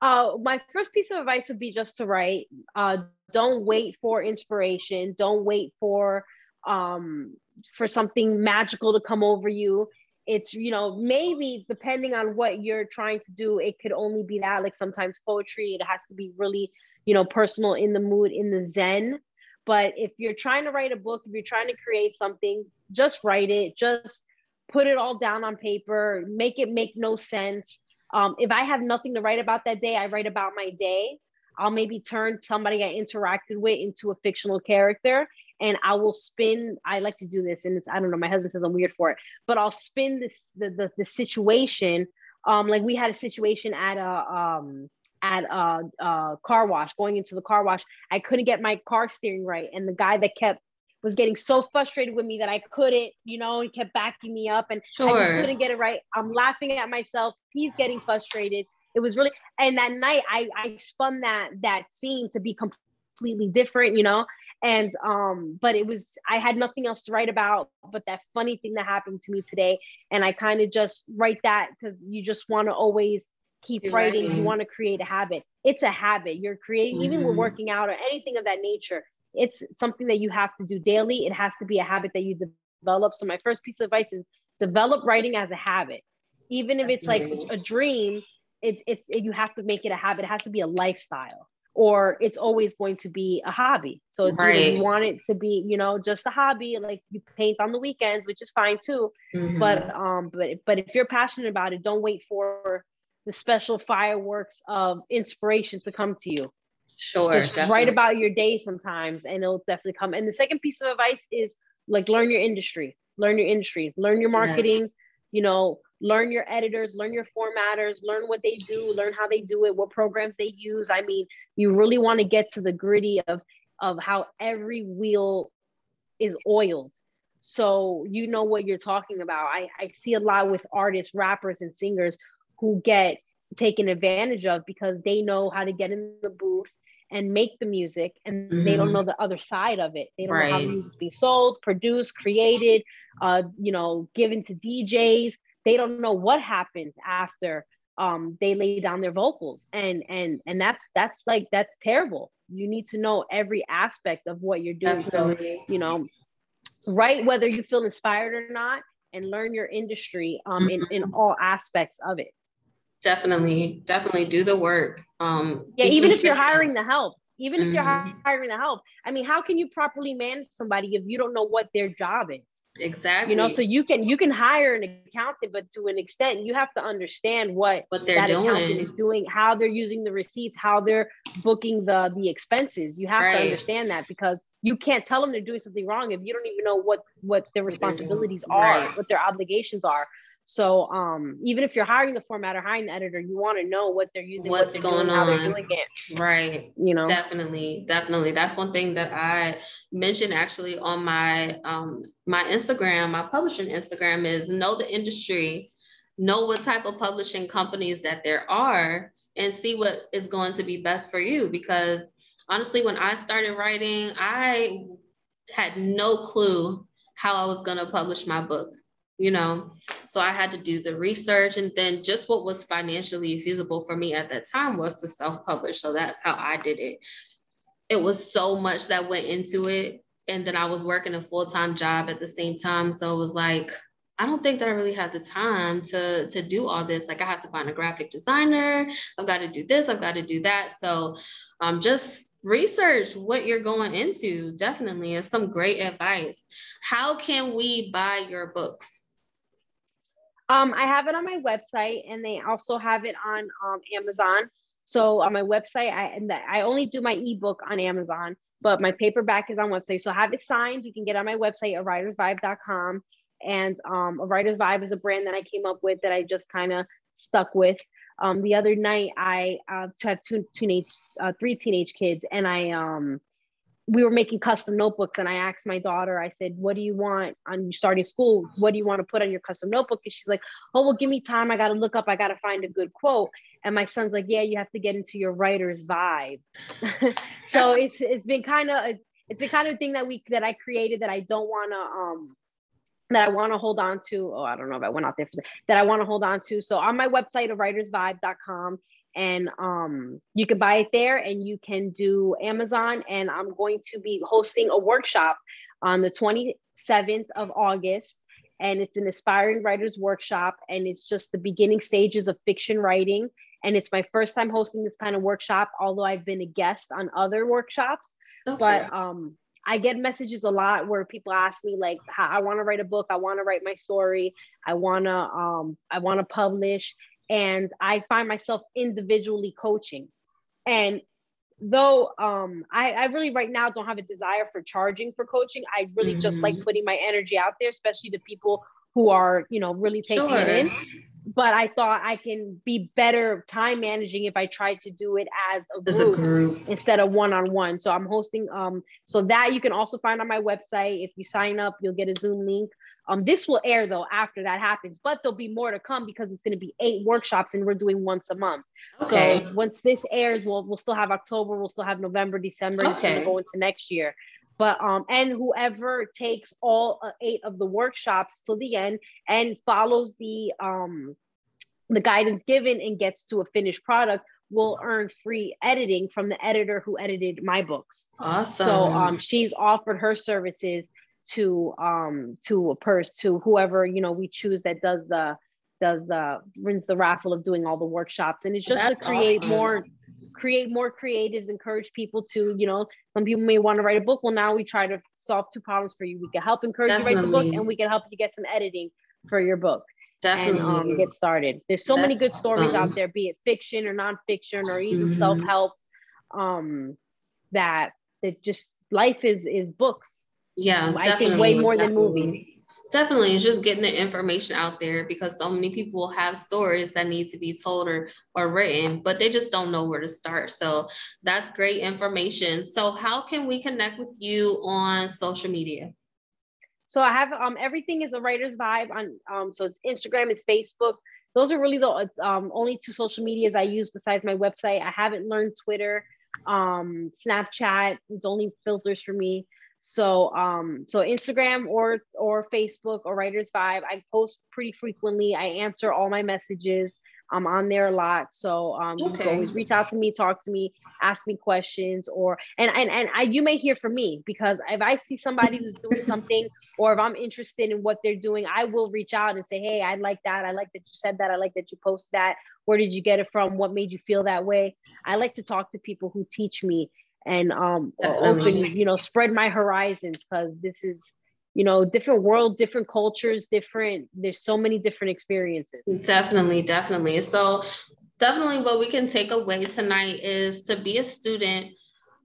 Uh, my first piece of advice would be just to write. Uh, don't wait for inspiration. Don't wait for um, for something magical to come over you. It's you know maybe depending on what you're trying to do, it could only be that. Like sometimes poetry, it has to be really you know personal, in the mood, in the zen. But if you're trying to write a book, if you're trying to create something, just write it. Just put it all down on paper. Make it make no sense um, if I have nothing to write about that day, I write about my day. I'll maybe turn somebody I interacted with into a fictional character and I will spin. I like to do this, and it's I don't know. My husband says I'm weird for it, but I'll spin this the the, the situation. Um, like we had a situation at a um at a, a car wash, going into the car wash. I couldn't get my car steering right, and the guy that kept was getting so frustrated with me that I couldn't, you know, and kept backing me up and sure. I just couldn't get it right. I'm laughing at myself. He's getting frustrated. It was really and that night I I spun that that scene to be completely different, you know. And um, but it was I had nothing else to write about but that funny thing that happened to me today. And I kind of just write that because you just want to always keep writing. You want to create a habit. It's a habit. You're creating, mm-hmm. even with mm-hmm. working out or anything of that nature it's something that you have to do daily. It has to be a habit that you develop. So my first piece of advice is develop writing as a habit. Even if it's like a dream, it's it's it, you have to make it a habit. It has to be a lifestyle, or it's always going to be a hobby. So it's right. you want it to be, you know, just a hobby. Like you paint on the weekends, which is fine too. Mm-hmm. But um, but but if you're passionate about it, don't wait for the special fireworks of inspiration to come to you. Sure. Just definitely. write about your day sometimes and it'll definitely come. And the second piece of advice is like learn your industry, learn your industry, learn your marketing, yes. you know, learn your editors, learn your formatters, learn what they do, learn how they do it, what programs they use. I mean, you really want to get to the gritty of of how every wheel is oiled. So you know what you're talking about. I, I see a lot with artists, rappers, and singers who get taken advantage of because they know how to get in the booth and make the music and mm-hmm. they don't mm-hmm. know the other side of it they don't right. know how music's being sold produced created uh you know given to djs they don't know what happens after um they lay down their vocals and and and that's that's like that's terrible you need to know every aspect of what you're doing Definitely. so you know write whether you feel inspired or not and learn your industry um in in all aspects of it definitely definitely do the work um yeah even if you're hiring the help even if mm-hmm. you're hiring the help i mean how can you properly manage somebody if you don't know what their job is exactly you know so you can you can hire an accountant but to an extent you have to understand what what they're that doing. accountant is doing how they're using the receipts how they're booking the the expenses you have right. to understand that because you can't tell them they're doing something wrong if you don't even know what what their responsibilities are right. what their obligations are so um, even if you're hiring the formatter, hiring the editor, you want to know what they're using, what's what going doing, on, how they're doing it. Right. You know, definitely, definitely. That's one thing that I mentioned actually on my um, my Instagram, my publishing Instagram is know the industry, know what type of publishing companies that there are, and see what is going to be best for you. Because honestly, when I started writing, I had no clue how I was going to publish my book you know so i had to do the research and then just what was financially feasible for me at that time was to self-publish so that's how i did it. It was so much that went into it and then i was working a full-time job at the same time so it was like i don't think that i really had the time to to do all this. Like i have to find a graphic designer i've got to do this i've got to do that so um, just research what you're going into definitely is some great advice. How can we buy your books um, I have it on my website, and they also have it on um, Amazon. So on my website, I and I only do my ebook on Amazon, but my paperback is on website. So have it signed. You can get on my website, a writersvibe.com. And um, a writer's vibe is a brand that I came up with that I just kind of stuck with. Um, the other night, I uh, to have two teenage, uh, three teenage kids, and I um, we were making custom notebooks and I asked my daughter, I said, what do you want on starting school? What do you want to put on your custom notebook? And she's like, oh, well, give me time. I got to look up. I got to find a good quote. And my son's like, yeah, you have to get into your writer's vibe. so it's, it's been kind of, it's been kind of thing that we, that I created that I don't want to, um, that I want to hold on to. Oh, I don't know if I went out there for that, that I want to hold on to. So on my website of writersvibe.com, and um, you can buy it there and you can do Amazon. And I'm going to be hosting a workshop on the 27th of August. And it's an aspiring writers workshop, and it's just the beginning stages of fiction writing. And it's my first time hosting this kind of workshop, although I've been a guest on other workshops. Okay. But um, I get messages a lot where people ask me like, "I want to write a book. I want to write my story. I wanna um, I want to publish." And I find myself individually coaching. And though um, I, I really right now don't have a desire for charging for coaching, I really mm-hmm. just like mm-hmm. putting my energy out there, especially to people who are, you know, really taking sure. it in. But I thought I can be better time managing if I tried to do it as a group, as a group. instead of one on one. So I'm hosting um so that you can also find on my website. If you sign up, you'll get a Zoom link um, this will air though after that happens, but there'll be more to come because it's going to be eight workshops and we're doing once a month. Okay. So once this airs, we'll we'll still have October, we'll still have November, December, okay. and go into next year. But um, and whoever takes all uh, eight of the workshops to the end and follows the um the guidance given and gets to a finished product will earn free editing from the editor who edited my books. Awesome. So um, she's offered her services to um to a purse to whoever you know we choose that does the does the runs the raffle of doing all the workshops and it's just That's to create awesome. more create more creatives encourage people to you know some people may want to write a book well now we try to solve two problems for you we can help encourage Definitely. you write the book and we can help you get some editing for your book Definitely. and um, get started there's so That's many good stories out there be it fiction or nonfiction or even mm-hmm. self-help um that that just life is is books yeah, I think way more definitely. than movies. Definitely, it's just getting the information out there because so many people have stories that need to be told or or written, but they just don't know where to start. So that's great information. So how can we connect with you on social media? So I have um everything is a writer's vibe on um so it's Instagram, it's Facebook. Those are really the um only two social medias I use besides my website. I haven't learned Twitter, um Snapchat. It's only filters for me. So um so Instagram or or Facebook or Writers Vibe, I post pretty frequently. I answer all my messages. I'm on there a lot. So um, okay. you can always reach out to me, talk to me, ask me questions, or and and and I you may hear from me because if I see somebody who's doing something or if I'm interested in what they're doing, I will reach out and say, hey, I like that. I like that you said that. I like that you post that. Where did you get it from? What made you feel that way? I like to talk to people who teach me and um open, you know, spread my horizons because this is you know different world different cultures different there's so many different experiences. Definitely definitely. So definitely what we can take away tonight is to be a student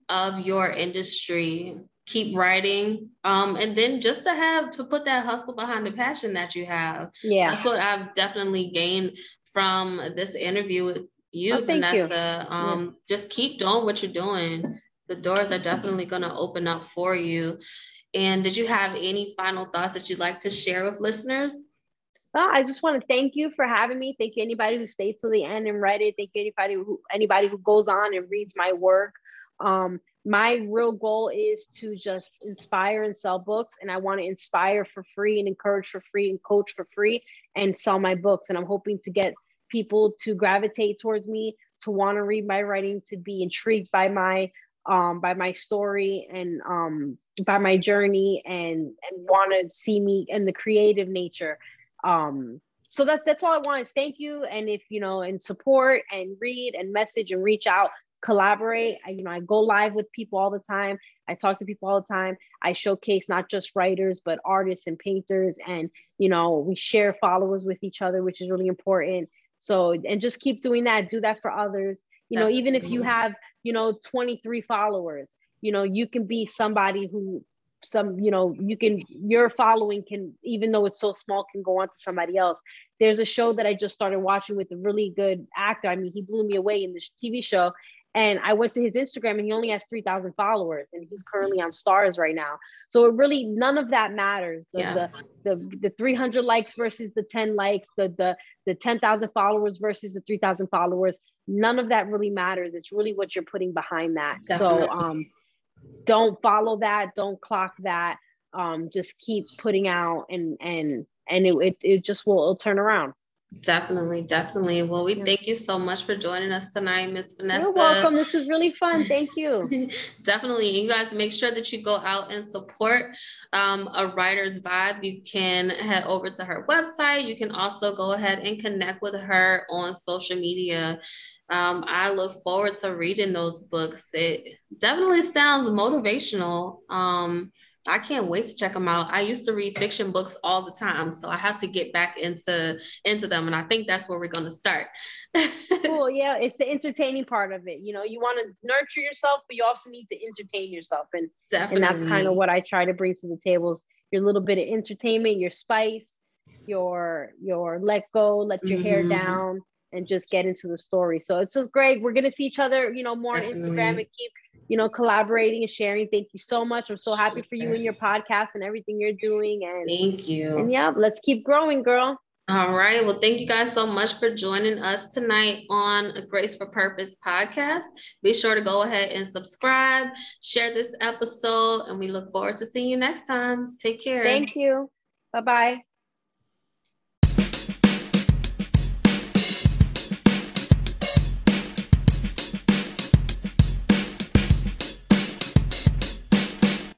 of your industry keep writing um, and then just to have to put that hustle behind the passion that you have. Yeah. That's what i've definitely gained from this interview with you oh, vanessa. you. Um, yeah. just keep doing what you're doing the doors are definitely going to open up for you and did you have any final thoughts that you'd like to share with listeners? Well, I just want to thank you for having me. Thank you anybody who stayed till the end and read it. Thank you anybody who anybody who goes on and reads my work. Um, my real goal is to just inspire and sell books, and I want to inspire for free and encourage for free and coach for free and sell my books. And I'm hoping to get people to gravitate towards me, to want to read my writing, to be intrigued by my um, by my story and um, by my journey and and want to see me in the creative nature. Um so that that's all i want is thank you. And if you know and support and read and message and reach out collaborate. I, you know i go live with people all the time. I talk to people all the time. I showcase not just writers but artists and painters. And you know we share followers with each other which is really important. So and just keep doing that. Do that for others. You know even if you have you know 23 followers. You know you can be somebody who some you know you can your following can even though it's so small can go on to somebody else. There's a show that i just started watching with a really good actor. I mean he blew me away in this tv show and i went to his instagram and he only has 3000 followers and he's currently on stars right now. So it really none of that matters. The yeah. the, the, the 300 likes versus the 10 likes the the the 10000 followers versus the 3000 followers none of that really matters. It's really what you're putting behind that. Definitely. so um don't follow that. Don't clock that. Um just keep putting out and and and it, it, it just will it'll turn around Definitely, definitely. Well, we thank you so much for joining us tonight, Miss Vanessa. You're welcome. This was really fun. Thank you. definitely. You guys make sure that you go out and support um, a writer's vibe. You can head over to her website. You can also go ahead and connect with her on social media um, I look forward to reading those books. It definitely sounds motivational. Um, I can't wait to check them out. I used to read fiction books all the time, so I have to get back into into them, and I think that's where we're going to start. cool, yeah, it's the entertaining part of it. You know, you want to nurture yourself, but you also need to entertain yourself, and Definitely. and that's kind of what I try to bring to the tables. Your little bit of entertainment, your spice, your your let go, let your mm-hmm. hair down, and just get into the story. So it's just great. We're gonna see each other, you know, more Definitely. on Instagram and keep, you know, collaborating and sharing. Thank you so much. I'm so happy for you and your podcast and everything you're doing. And thank you. And yeah, let's keep growing, girl. All right. Well, thank you guys so much for joining us tonight on a Grace for Purpose podcast. Be sure to go ahead and subscribe, share this episode, and we look forward to seeing you next time. Take care. Thank you. Bye bye.